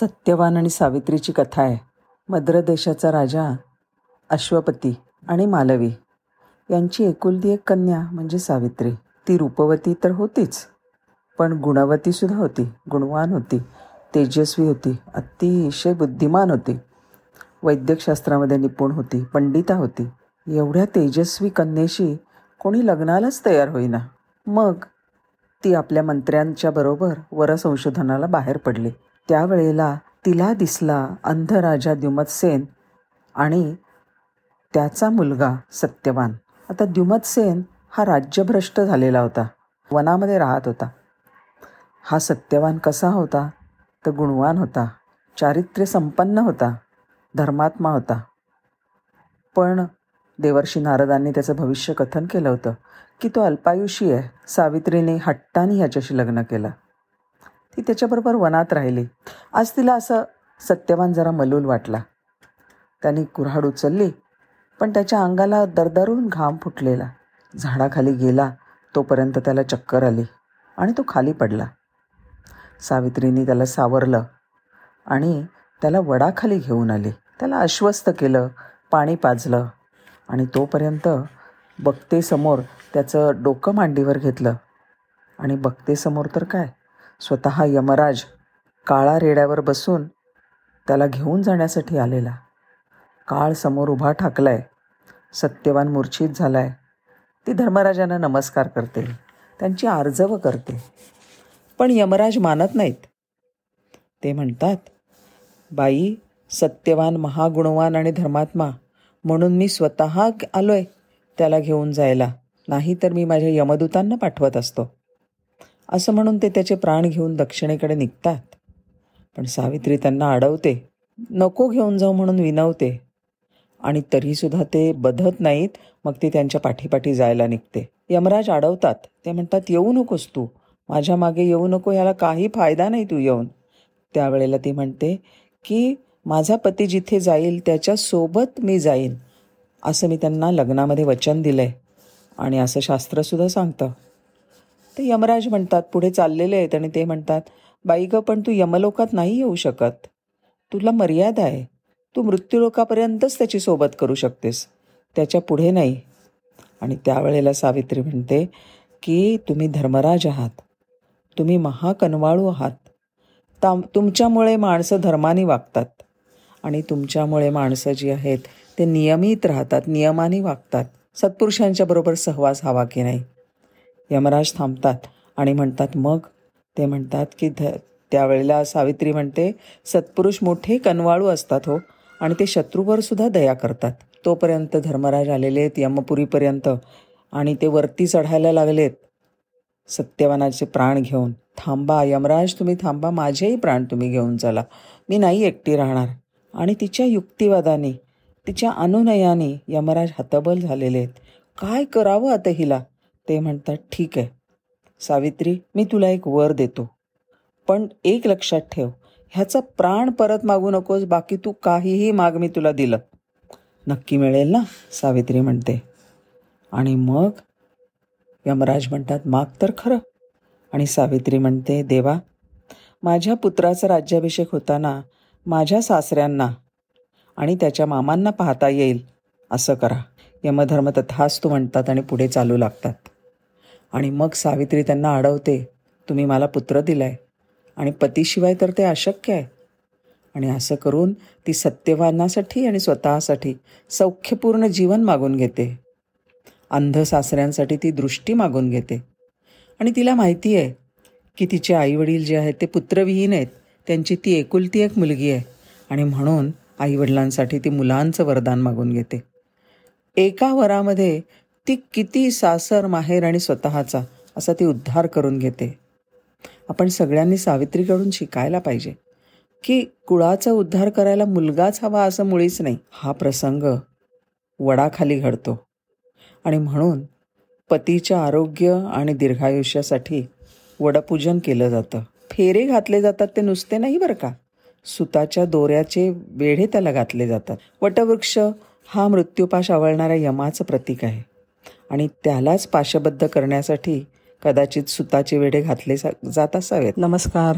सत्यवान आणि सावित्रीची कथा आहे. मद्र देशाचा राजा अश्वपती आणि मालवी. यांची एकुलती एक कन्या म्हणजे सावित्री. ती रूपवती तर होतीच पण गुणवतीसुद्धा होती गुणवान होती तेजस्वी होती अतिशय बुद्धिमान होती. वैद्यकशास्त्रामध्ये निपुण होती पंडिता होती. एवढ्या तेजस्वी कन्येशी कोणी लग्नालाच तयार होईना. मग ती आपल्या मंत्र्यांच्या बरोबर वरसंशोधनाला बाहेर पडली. त्यावेळेला तिला दिसला अंध राजा द्युमतसेन आणि त्याचा मुलगा सत्यवान. आता द्युमतसेन हा राज्यभ्रष्ट झालेला होता. वनामध्ये राहत होता. हा सत्यवान कसा होता? तर गुणवान होता. चारित्र्य संपन्न होता. धर्मात्मा होता. पण देवर्षी नारदांनी त्याचं भविष्य कथन केलं होतं की तो अल्पायुषी आहे. सावित्रीने हट्टाने ह्याच्याशी लग्न केलं. ती त्याच्याबरोबर वनात राहिली. आज तिला असं सत्यवान जरा मलूल वाटला. त्याने कुऱ्हाड उचलली पण त्याच्या अंगाला दरदरून घाम फुटलेला. झाडाखाली गेला तोपर्यंत त्याला चक्कर आली आणि तो खाली पडला. सावित्रीने त्याला सावरलं आणि त्याला वडाखाली घेऊन आली. त्याला आश्वस्त केलं पाणी पाजलं आणि तोपर्यंत बघते समोर त्याचं डोकं मांडीवर घेतलं. आणि बघते समोर तर काय? स्वतः यमराज काळा रेड्यावर बसून त्याला घेऊन जाण्यासाठी आलेला. काळ समोर उभा ठाकलाय. सत्यवान मूर्छित झालाय. ती धर्मराजांना नमस्कार करते. त्यांची आर्जव करते. पण यमराज मानत नाहीत. ते म्हणतात बाई सत्यवान महागुणवान आणि धर्मात्मा म्हणून मी स्वतः आलोय त्याला घेऊन जायला. नाही तर मी माझ्या यमदूतांना पाठवत असतो. असं म्हणून ते त्याचे प्राण घेऊन दक्षिणेकडे निघतात. पण सावित्री त्यांना अडवते. नको घेऊन जाऊ म्हणून विनवते. आणि तरीसुद्धा ते बधत नाहीत मग ती त्यांच्या पाठीपाठी जायला निघते. यमराज अडवतात. ते म्हणतात येऊ नकोस तू. माझ्या मागे येऊ नको याला काही फायदा नाही तू येऊन. त्यावेळेला ती म्हणते की माझा पती जिथे जाईल त्याच्यासोबत मी जाईन. असं मी त्यांना लग्नामध्ये वचन दिलं आहे आणि असं शास्त्रसुद्धा सांगतं. ते यमराज म्हणतात पुढे चाललेले आहेत. आणि ते म्हणतात बाई ग पण तू यमलोकात नाही येऊ शकत. तुला मर्यादा आहे. तू मृत्यूलोकापर्यंतच त्याची सोबत करू शकतेस. त्याच्या पुढे नाही. आणि त्यावेळेला सावित्री म्हणते की तुम्ही धर्मराज आहात. तुम्ही महाकनवाळू आहात. ताम तुमच्यामुळे माणसं धर्माने वागतात. आणि तुमच्यामुळे माणसं जी आहेत ते नियमित राहतात नियमाने वागतात. सत्पुरुषांच्या बरोबर सहवास हवा की नाही? यमराज थांबतात आणि म्हणतात मग? ते म्हणतात की ध त्यावेळेला सावित्री म्हणते सत्पुरुष मोठे कनवाळू असतात हो आणि ते शत्रूवर सुद्धा दया करतात. तोपर्यंत धर्मराज आलेले आहेत यमपुरीपर्यंत आणि ते वरती चढायला लागलेत. सत्यवानाचे प्राण घेऊन थांबा यमराज तुम्ही थांबा माझेही प्राण तुम्ही घेऊन चला. मी नाही एकटी राहणार. आणि तिच्या युक्तिवादाने तिच्या अनुनयाने यमराज हतबल झालेले आहेत. काय करावं आता हिला? ते म्हणतात ठीक आहे. सावित्री मी तुला एक वर देतो. पण एक लक्षात ठेव ह्याचा प्राण परत मागू नकोस बाकी तू काहीही माग मी तुला दिलं. नक्की मिळेल ना? सावित्री म्हणते. आणि मग यमराज म्हणतात माग तर खरं. आणि सावित्री म्हणते देवा माझ्या पुत्राचा राज्याभिषेक होताना माझ्या सासऱ्यांना आणि त्याच्या मामांना पाहता येईल. असं करा. यमधर्म तथास्तू म्हणतात आणि पुढे चालू लागतात. आणि मग सावित्री त्यांना अडवते तुम्ही मला पुत्र दिलाय आणि पतीशिवाय तर ते अशक्य आहे. आणि असं करून ती सत्यवानासाठी आणि स्वतःसाठी सौख्यपूर्ण जीवन मागून घेते. अंध सासऱ्यांसाठी ती दृष्टी मागून घेते. आणि तिला माहिती आहे की तिचे आईवडील जे आहेत ते पुत्रविहीन आहेत. त्यांची ती एकुलती एक मुलगी आहे आणि म्हणून आईवडिलांसाठी ती मुलांचं वरदान मागून घेते. एका वरामध्ये ती किती सासर माहेर आणि स्वतःचा असा ती उद्धार करून घेते. आपण सगळ्यांनी सावित्रीकडून शिकायला पाहिजे. की कुळाचा उद्धार करायला मुलगाच हवा असं मुळीच नाही. हा प्रसंग वडाखाली घडतो. आणि म्हणून पतीच्या आरोग्य आणि दीर्घायुष्यासाठी वडपूजन केलं जातं. फेरे घातले जातात ते नुसते नाही बरं का? सुताच्या दोऱ्याचे वेढे त्याला घातले जातात. वटवृक्ष हा मृत्यूपाश आवळणाऱ्या यमाचं प्रतीक आहे. आणि त्यालाच पाशबद्ध करण्यासाठी कदाचित सुताचे वेढे घातले जात असावेत. नमस्कार.